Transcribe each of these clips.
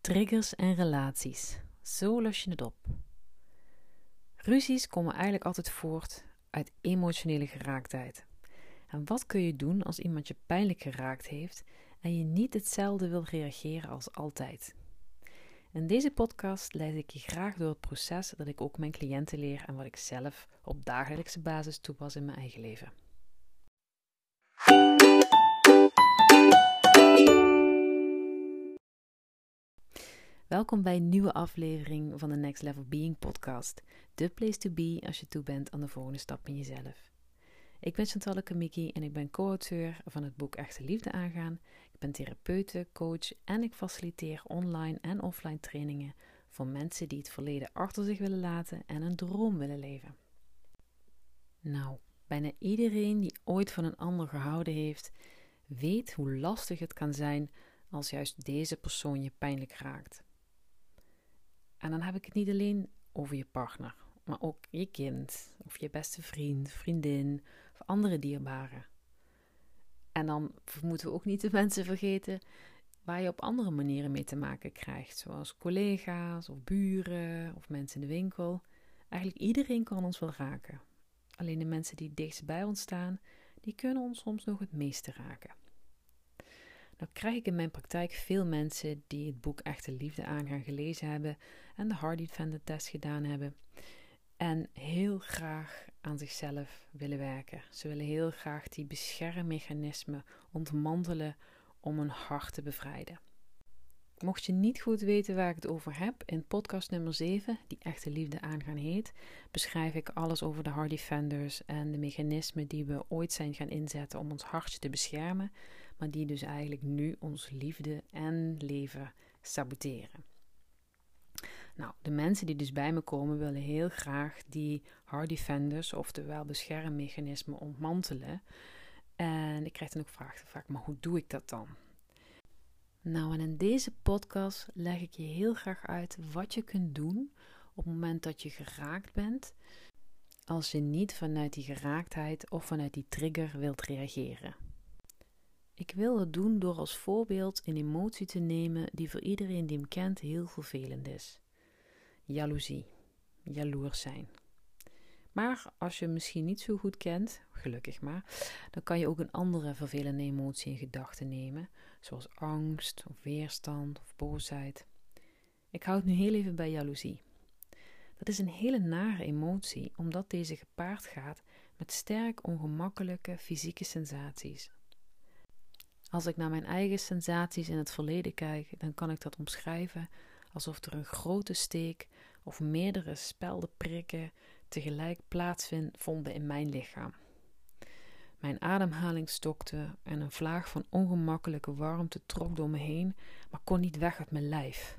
Triggers en relaties. Zo los je het op. Ruzies komen eigenlijk altijd voort uit emotionele geraaktheid. En wat kun je doen als iemand je pijnlijk geraakt heeft en je niet hetzelfde wil reageren als altijd? In deze podcast leid ik je graag door het proces dat ik ook mijn cliënten leer en wat ik zelf op dagelijkse basis toepas in mijn eigen leven. Welkom bij een nieuwe aflevering van de Next Level Being podcast. De place to be als je toe bent aan de volgende stap in jezelf. Ik ben Chantal Kamiki en ik ben co-auteur van het boek Echte Liefde aangaan. Ik ben therapeute, coach en ik faciliteer online en offline trainingen voor mensen die het verleden achter zich willen laten en een droom willen leven. Nou, bijna iedereen die ooit van een ander gehouden heeft, weet hoe lastig het kan zijn als juist deze persoon je pijnlijk raakt. En dan heb ik het niet alleen over je partner, maar ook je kind, of je beste vriend, vriendin, of andere dierbaren. En dan moeten we ook niet de mensen vergeten waar je op andere manieren mee te maken krijgt, zoals collega's of buren of mensen in de winkel. Eigenlijk iedereen kan ons wel raken. Alleen de mensen die dichtst bij ons staan, die kunnen ons soms nog het meeste raken. Nou krijg ik in mijn praktijk veel mensen die het boek Echte Liefde aangaan gelezen hebben en de Hardy Defender test gedaan hebben. En heel graag aan zichzelf willen werken. Ze willen heel graag die beschermmechanismen ontmantelen om hun hart te bevrijden. Mocht je niet goed weten waar ik het over heb, in podcast nummer 7, die echte liefde aangaan heet, beschrijf ik alles over de Hardy Defenders en de mechanismen die we ooit zijn gaan inzetten om ons hartje te beschermen, maar die dus eigenlijk nu ons liefde en leven saboteren. Nou, de mensen die dus bij me komen willen heel graag die hard defenders, oftewel beschermmechanismen, ontmantelen. En ik krijg dan ook vragen vaak, maar hoe doe ik dat dan? Nou, en in deze podcast leg ik je heel graag uit wat je kunt doen op het moment dat je geraakt bent, als je niet vanuit die geraaktheid of vanuit die trigger wilt reageren. Ik wil het doen door als voorbeeld een emotie te nemen die voor iedereen die hem kent heel vervelend is. Jaloezie, jaloers zijn. Maar als je hem misschien niet zo goed kent, gelukkig maar, dan kan je ook een andere vervelende emotie in gedachten nemen, zoals angst of weerstand of boosheid. Ik houd nu heel even bij jaloezie. Dat is een hele nare emotie, omdat deze gepaard gaat met sterk ongemakkelijke fysieke sensaties. Als ik naar mijn eigen sensaties in het verleden kijk, dan kan ik dat omschrijven alsof er een grote steek of meerdere speldenprikken tegelijk plaatsvonden in mijn lichaam. Mijn ademhaling stokte en een vlaag van ongemakkelijke warmte trok door me heen, maar kon niet weg uit mijn lijf.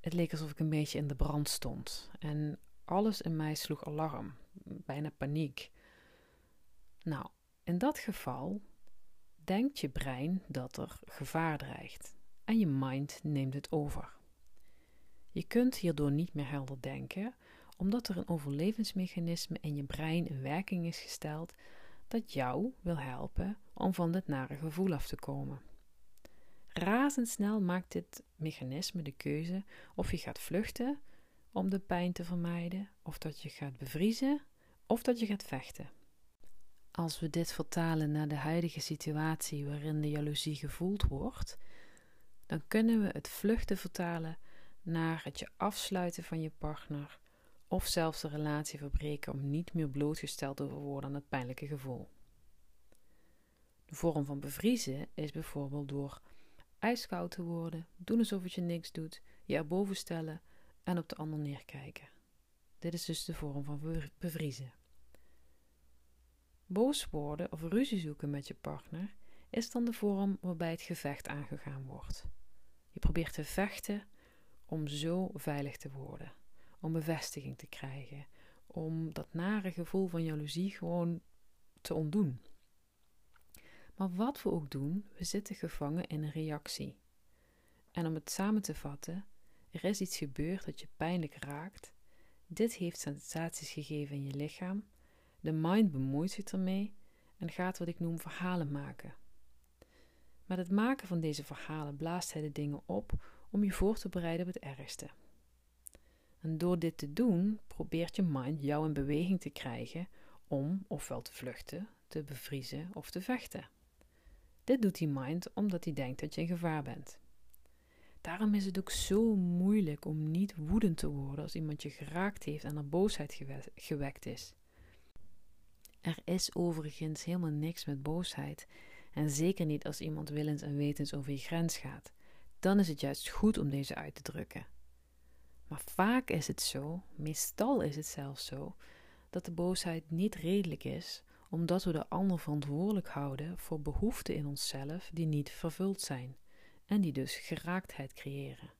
Het leek alsof ik een beetje in de brand stond en alles in mij sloeg alarm, bijna paniek. Nou, in dat geval denkt je brein dat er gevaar dreigt en je mind neemt het over. Je kunt hierdoor niet meer helder denken, omdat er een overlevingsmechanisme in je brein in werking is gesteld dat jou wil helpen om van dit nare gevoel af te komen. Razendsnel maakt dit mechanisme de keuze of je gaat vluchten om de pijn te vermijden, of dat je gaat bevriezen, of dat je gaat vechten. Als we dit vertalen naar de huidige situatie waarin de jaloezie gevoeld wordt, dan kunnen we het vluchten vertalen naar het je afsluiten van je partner of zelfs de relatie verbreken om niet meer blootgesteld te worden aan het pijnlijke gevoel. De vorm van bevriezen is bijvoorbeeld door ijskoud te worden, doen alsof het je niks doet, je erboven stellen en op de ander neerkijken. Dit is dus de vorm van bevriezen. Boos worden of ruzie zoeken met je partner is dan de vorm waarbij het gevecht aangegaan wordt. Je probeert te vechten om zo veilig te worden, om bevestiging te krijgen, om dat nare gevoel van jaloezie gewoon te ontdoen. Maar wat we ook doen, we zitten gevangen in een reactie. En om het samen te vatten, er is iets gebeurd dat je pijnlijk raakt. Dit heeft sensaties gegeven in je lichaam de mind bemoeit zich ermee en gaat wat ik noem verhalen maken. Met het maken van deze verhalen blaast hij de dingen op om je voor te bereiden op het ergste. En door dit te doen, probeert je mind jou in beweging te krijgen om ofwel te vluchten, te bevriezen of te vechten. Dit doet die mind omdat hij denkt dat je in gevaar bent. Daarom is het ook zo moeilijk om niet woedend te worden als iemand je geraakt heeft en er boosheid gewekt is. Er is overigens helemaal niks met boosheid. En zeker niet als iemand willens en wetens over je grens gaat. Dan is het juist goed om deze uit te drukken. Maar vaak is het zo, meestal is het zelfs zo, dat de boosheid niet redelijk is, omdat we de ander verantwoordelijk houden voor behoeften in onszelf die niet vervuld zijn en die dus geraaktheid creëren.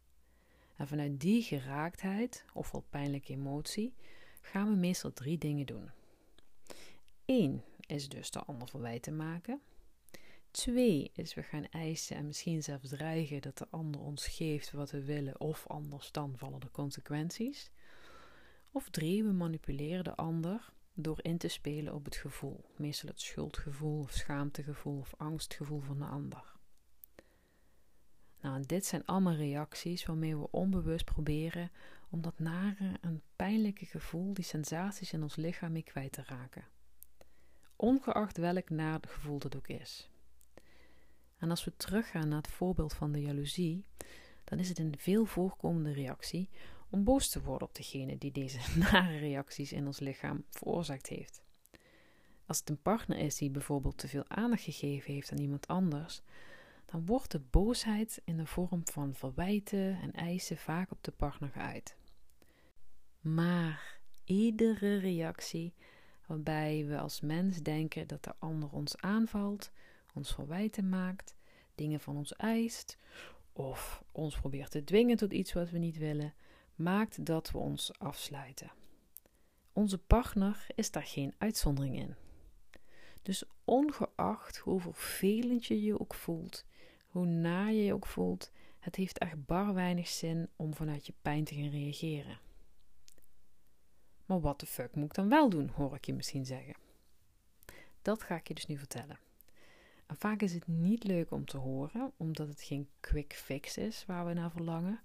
En vanuit die geraaktheid, ofwel pijnlijke emotie, gaan we meestal drie dingen doen. Eén is dus de ander verwijten maken. Twee is we gaan eisen en misschien zelfs dreigen dat de ander ons geeft wat we willen, of anders dan vallen de consequenties. Of drie, we manipuleren de ander door in te spelen op het gevoel, meestal het schuldgevoel of schaamtegevoel of angstgevoel van de ander. Nou, dit zijn allemaal reacties waarmee we onbewust proberen om dat nare en pijnlijke gevoel, die sensaties in ons lichaam mee kwijt te raken. Ongeacht welk gevoel dat ook is. En als we teruggaan naar het voorbeeld van de jaloezie, dan is het een veel voorkomende reactie om boos te worden op degene die deze nare reacties in ons lichaam veroorzaakt heeft. Als het een partner is die bijvoorbeeld te veel aandacht gegeven heeft aan iemand anders, dan wordt de boosheid in de vorm van verwijten en eisen vaak op de partner geuit. Maar iedere reactie waarbij we als mens denken dat de ander ons aanvalt, ons verwijten maakt, dingen van ons eist of ons probeert te dwingen tot iets wat we niet willen, maakt dat we ons afsluiten. Onze partner is daar geen uitzondering in. Dus ongeacht hoe vervelend je je ook voelt, hoe naar je je ook voelt, het heeft echt bar weinig zin om vanuit je pijn te gaan reageren. Maar wat de fuck moet ik dan wel doen, hoor ik je misschien zeggen. Dat ga ik je dus nu vertellen. En vaak is het niet leuk om te horen, omdat het geen quick fix is waar we naar verlangen,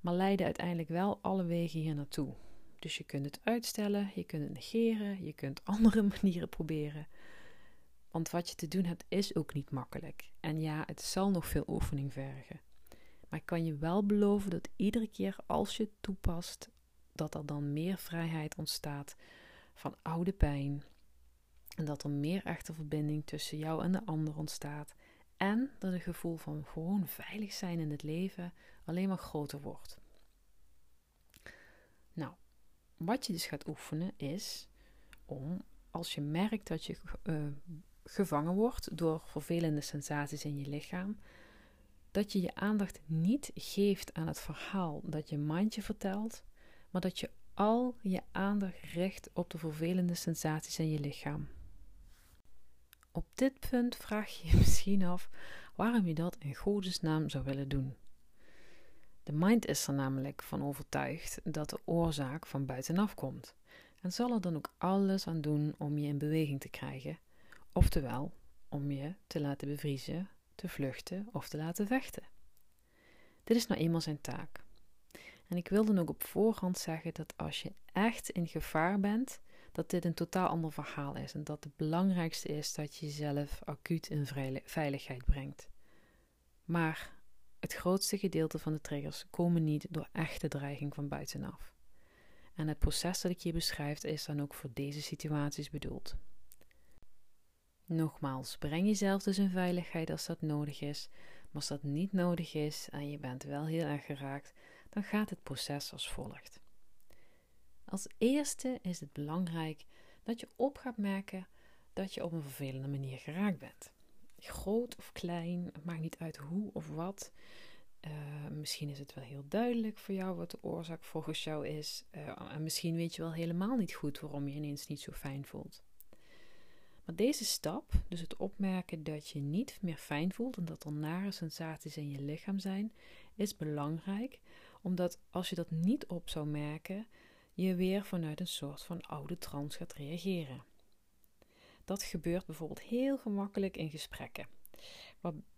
maar leiden uiteindelijk wel alle wegen hier naartoe. Dus je kunt het uitstellen, je kunt het negeren, je kunt andere manieren proberen. Want wat je te doen hebt is ook niet makkelijk. En ja, het zal nog veel oefening vergen. Maar ik kan je wel beloven dat iedere keer als je het toepast, dat er dan meer vrijheid ontstaat van oude pijn. En dat er meer echte verbinding tussen jou en de ander ontstaat. En dat het gevoel van gewoon veilig zijn in het leven alleen maar groter wordt. Nou, wat je dus gaat oefenen is om, als je merkt dat je uh, gevangen wordt door vervelende sensaties in je lichaam, dat je je aandacht niet geeft aan het verhaal dat je mandje vertelt, maar dat je al je aandacht richt op de vervelende sensaties in je lichaam. Op dit punt vraag je je misschien af waarom je dat in godesnaam zou willen doen. De mind is er namelijk van overtuigd dat de oorzaak van buitenaf komt en zal er dan ook alles aan doen om je in beweging te krijgen, oftewel om je te laten bevriezen, te vluchten of te laten vechten. Dit is nou eenmaal zijn taak. En ik wil dan ook op voorhand zeggen dat als je echt in gevaar bent, dat dit een totaal ander verhaal is en dat het belangrijkste is dat je jezelf acuut in veiligheid brengt. Maar het grootste gedeelte van de triggers komen niet door echte dreiging van buitenaf. En het proces dat ik hier beschrijf is dan ook voor deze situaties bedoeld. Nogmaals, breng jezelf dus in veiligheid als dat nodig is, maar als dat niet nodig is en je bent wel heel erg geraakt, dan gaat het proces als volgt. Als eerste is het belangrijk dat je op gaat merken dat je op een vervelende manier geraakt bent. Groot of klein, het maakt niet uit hoe of wat. Uh, misschien is het wel heel duidelijk voor jou wat de oorzaak volgens jou is. Uh, en misschien weet je wel helemaal niet goed waarom je ineens niet zo fijn voelt. Maar deze stap, dus het opmerken dat je niet meer fijn voelt en dat er nare sensaties in je lichaam zijn, is belangrijk, omdat als je dat niet op zou merken, je weer vanuit een soort van oude trance gaat reageren. Dat gebeurt bijvoorbeeld heel gemakkelijk in gesprekken,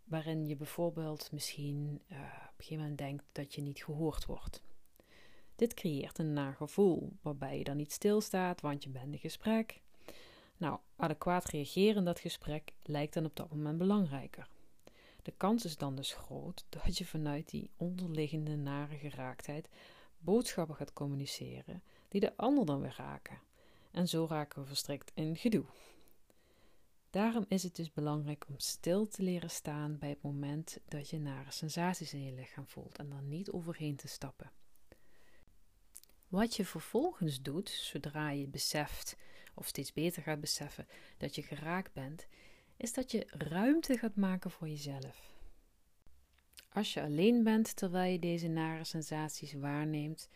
waarin je bijvoorbeeld misschien uh, een gegeven moment denkt dat je niet gehoord wordt. Dit creëert een naar gevoel, waarbij je dan niet stilstaat, want je bent in gesprek. Nou, adequaat reageren in dat gesprek lijkt dan op dat moment belangrijker. De kans is dan dus groot dat je vanuit die onderliggende nare geraaktheid boodschappen gaat communiceren die de ander dan weer raken. En zo raken we verstrikt in gedoe. Daarom is het dus belangrijk om stil te leren staan bij het moment dat je nare sensaties in je lichaam voelt en dan niet overheen te stappen. Wat je vervolgens doet, zodra je beseft, of steeds beter gaat beseffen, dat je geraakt bent, is dat je ruimte gaat maken voor jezelf. Als je alleen bent terwijl je deze nare sensaties waarneemt,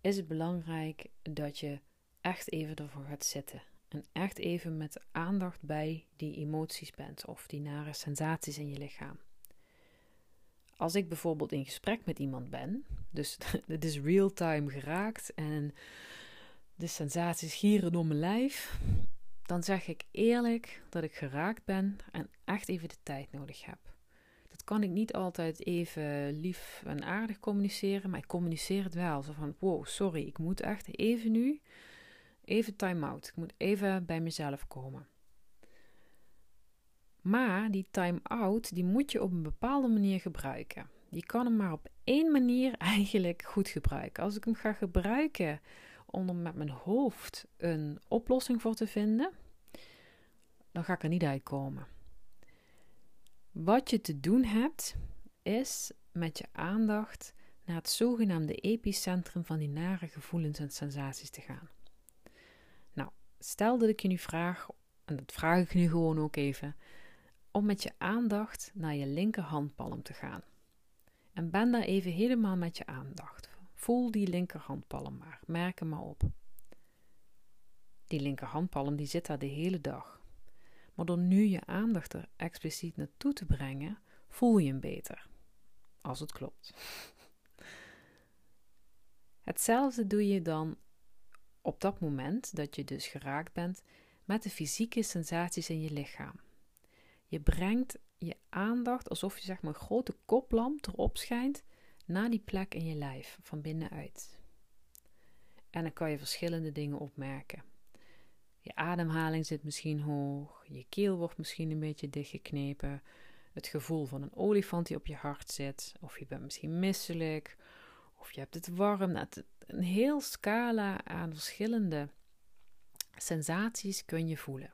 is het belangrijk dat je echt even ervoor gaat zitten. En echt even met aandacht bij die emoties bent of die nare sensaties in je lichaam. Als ik bijvoorbeeld in gesprek met iemand ben, dus het is real-time geraakt en de sensaties gieren door mijn lijf, dan zeg ik eerlijk dat ik geraakt ben en echt even de tijd nodig heb. Dat kan ik niet altijd even lief en aardig communiceren, maar ik communiceer het wel. Zo van, wow, sorry, ik moet echt even nu, even time-out. Ik moet even bij mezelf komen. Maar die time-out, die moet je op een bepaalde manier gebruiken. Je kan hem maar op één manier eigenlijk goed gebruiken. Als ik hem ga gebruiken om met mijn hoofd een oplossing voor te vinden, dan ga ik er niet uitkomen. Wat je te doen hebt, is met je aandacht naar het zogenaamde epicentrum van die nare gevoelens en sensaties te gaan. Nou, stel dat ik je nu vraag, en dat vraag ik nu gewoon ook even, om met je aandacht naar je linkerhandpalm te gaan. En ben daar even helemaal met je aandacht. Voel die linkerhandpalm maar, merk hem maar op. Die linkerhandpalm die zit daar de hele dag. Maar door nu je aandacht er expliciet naartoe te brengen, voel je hem beter. Als het klopt. Hetzelfde doe je dan op dat moment dat je dus geraakt bent met de fysieke sensaties in je lichaam. Je brengt je aandacht alsof je zeg maar een grote koplamp erop schijnt naar die plek in je lijf van binnenuit. En dan kan je verschillende dingen opmerken. Je ademhaling zit misschien hoog, je keel wordt misschien een beetje dichtgeknepen, het gevoel van een olifant die op je hart zit, of je bent misschien misselijk, of je hebt het warm. Nou, een heel scala aan verschillende sensaties kun je voelen.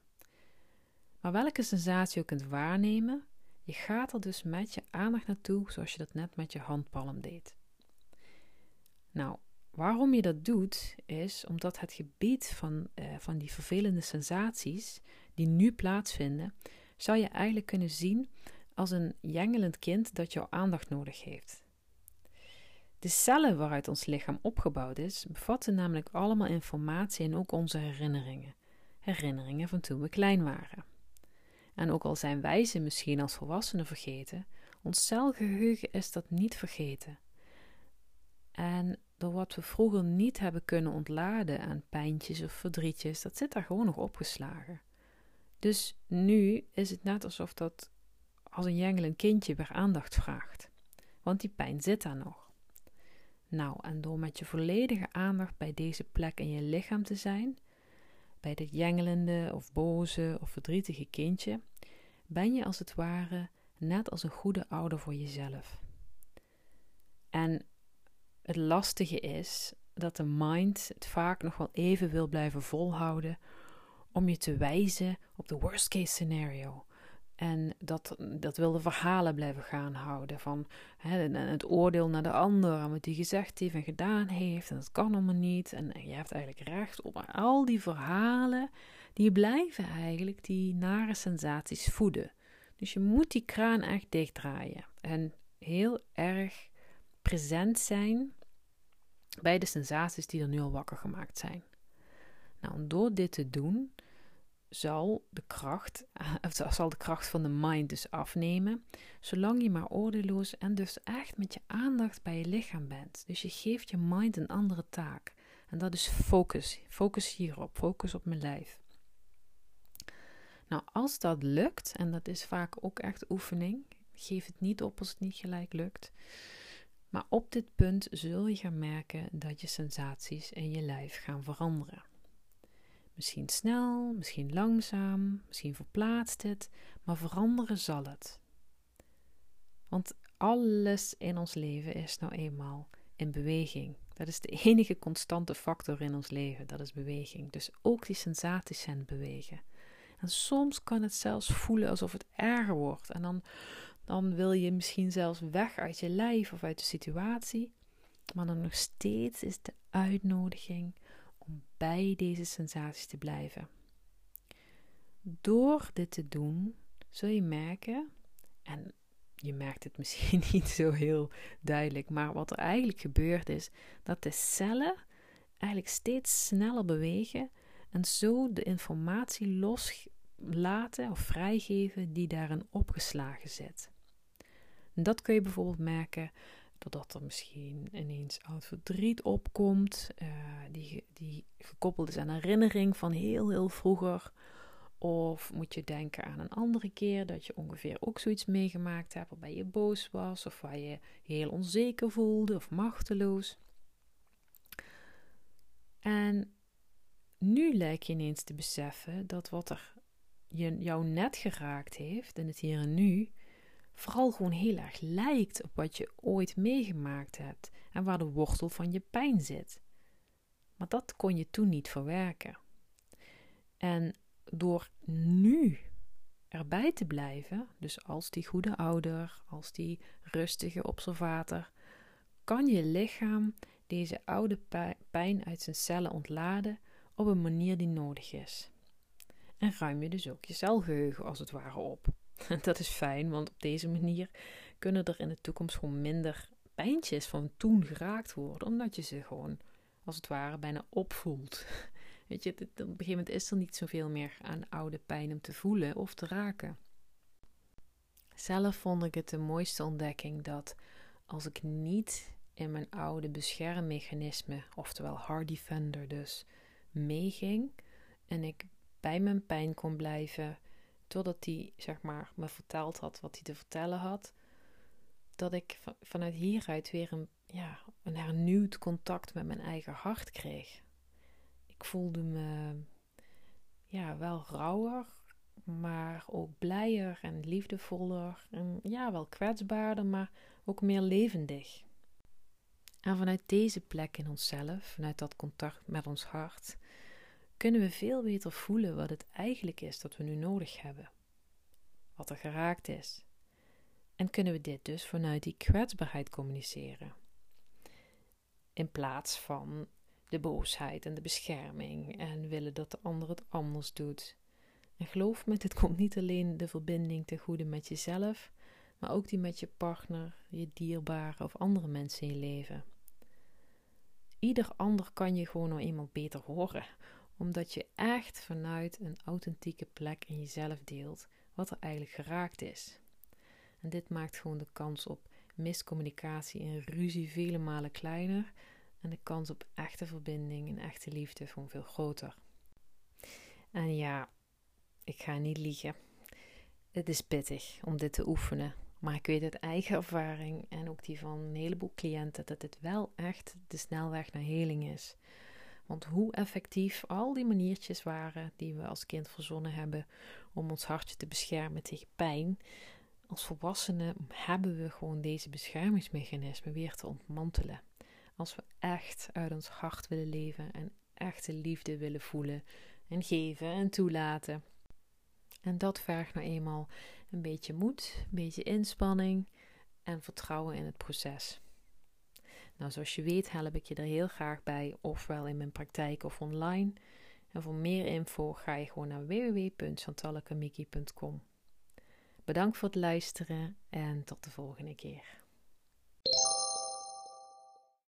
Maar welke sensatie je kunt waarnemen, je gaat er dus met je aandacht naartoe, zoals je dat net met je handpalm deed. Nou, waarom je dat doet, is omdat het gebied van, uh, van die vervelende sensaties die nu plaatsvinden, zou je eigenlijk kunnen zien als een jengelend kind dat jouw aandacht nodig heeft. De cellen waaruit ons lichaam opgebouwd is, bevatten namelijk allemaal informatie en ook onze herinneringen. Herinneringen van toen we klein waren. En ook al zijn wij ze misschien als volwassenen vergeten, ons celgeheugen is dat niet vergeten. En door wat we vroeger niet hebben kunnen ontladen aan pijntjes of verdrietjes, dat zit daar gewoon nog opgeslagen. Dus nu is het net alsof dat als een jengelend kindje weer aandacht vraagt. Want die pijn zit daar nog. Nou, en door met je volledige aandacht bij deze plek in je lichaam te zijn, bij dit jengelende of boze of verdrietige kindje, ben je als het ware net als een goede ouder voor jezelf. En het lastige is dat de mind het vaak nog wel even wil blijven volhouden om je te wijzen op de worst case scenario. En dat, dat wil de verhalen blijven gaan houden. Van hè, het oordeel naar de ander. En wat die gezegd heeft en gedaan heeft. En dat kan allemaal niet. En, je hebt eigenlijk recht op. al die verhalen. Die blijven eigenlijk die nare sensaties voeden. Dus je moet die kraan echt dichtdraaien. En heel erg present zijn bij de sensaties die er nu al wakker gemaakt zijn. Nou, door dit te doen, zal de kracht, zal de kracht van de mind dus afnemen, zolang je maar oordeelloos en dus echt met je aandacht bij je lichaam bent. Dus je geeft je mind een andere taak. En dat is focus. Focus hierop. Focus op mijn lijf. Nou, als dat lukt, en dat is vaak ook echt oefening, geef het niet op als het niet gelijk lukt. Maar op dit punt zul je gaan merken dat je sensaties in je lijf gaan veranderen. Misschien snel, misschien langzaam, misschien verplaatst het, maar veranderen zal het. Want alles in ons leven is nou eenmaal in beweging. Dat is de enige constante factor in ons leven, dat is beweging. Dus ook die sensaties zijn bewegen. En soms kan het zelfs voelen alsof het erger wordt. En dan, dan wil je misschien zelfs weg uit je lijf of uit de situatie. Maar dan nog steeds is de uitnodiging om bij deze sensaties te blijven. Door dit te doen, zul je merken, en je merkt het misschien niet zo heel duidelijk, maar wat er eigenlijk gebeurt is dat de cellen eigenlijk steeds sneller bewegen en zo de informatie loslaten of vrijgeven die daarin opgeslagen zit. Dat kun je bijvoorbeeld merken doordat er misschien ineens oud verdriet opkomt, uh, die, die gekoppeld is aan herinnering van heel heel vroeger. Of moet je denken aan een andere keer dat je ongeveer ook zoiets meegemaakt hebt waarbij je boos was of waar je heel onzeker voelde of machteloos. En nu lijkt je ineens te beseffen dat wat er je, jou net geraakt heeft in het hier en nu, vooral gewoon heel erg lijkt op wat je ooit meegemaakt hebt en waar de wortel van je pijn zit. Maar dat kon je toen niet verwerken. En door nu erbij te blijven, dus als die goede ouder, als die rustige observator, kan je lichaam deze oude pijn uit zijn cellen ontladen op een manier die nodig is. En ruim je dus ook je celgeheugen als het ware op. Dat is fijn, want op deze manier kunnen er in de toekomst gewoon minder pijntjes van toen geraakt worden, omdat je ze gewoon als het ware bijna opvoelt. Weet je, op een gegeven moment is er niet zoveel meer aan oude pijn om te voelen of te raken. Zelf vond ik het de mooiste ontdekking dat als ik niet in mijn oude beschermmechanisme, oftewel hard defender dus, meeging en ik bij mijn pijn kon blijven totdat hij zeg maar me verteld had wat hij te vertellen had, dat ik vanuit hieruit weer een, ja, een hernieuwd contact met mijn eigen hart kreeg ik voelde me ja, wel rauwer, maar ook blijer en liefdevoller. En ja, wel kwetsbaarder, maar ook meer levendig. En vanuit deze plek in onszelf, vanuit dat contact met ons hart, kunnen we veel beter voelen wat het eigenlijk is dat we nu nodig hebben. Wat er geraakt is. En kunnen we dit dus vanuit die kwetsbaarheid communiceren. In plaats van de boosheid en de bescherming en willen dat de ander het anders doet. En geloof me, dit komt niet alleen de verbinding te goede met jezelf, maar ook die met je partner, je dierbare of andere mensen in je leven. Ieder ander kan je gewoon nou eenmaal beter horen, omdat je echt vanuit een authentieke plek in jezelf deelt wat er eigenlijk geraakt is. En dit maakt gewoon de kans op miscommunicatie en ruzie vele malen kleiner en de kans op echte verbinding en echte liefde gewoon veel groter. En ja, ik ga niet liegen. Het is pittig om dit te oefenen. Maar ik weet uit eigen ervaring en ook die van een heleboel cliënten dat dit wel echt de snelweg naar heling is. Want hoe effectief al die maniertjes waren die we als kind verzonnen hebben om ons hartje te beschermen tegen pijn, als volwassenen hebben we gewoon deze beschermingsmechanismen weer te ontmantelen. Als we echt uit ons hart willen leven en echte liefde willen voelen en geven en toelaten. En dat vergt nou eenmaal een beetje moed, een beetje inspanning en vertrouwen in het proces. Nou, zoals je weet help ik je er heel graag bij, ofwel in mijn praktijk of online. En voor meer info ga je gewoon naar www.chantallekamiki.com. Bedankt voor het luisteren en tot de volgende keer.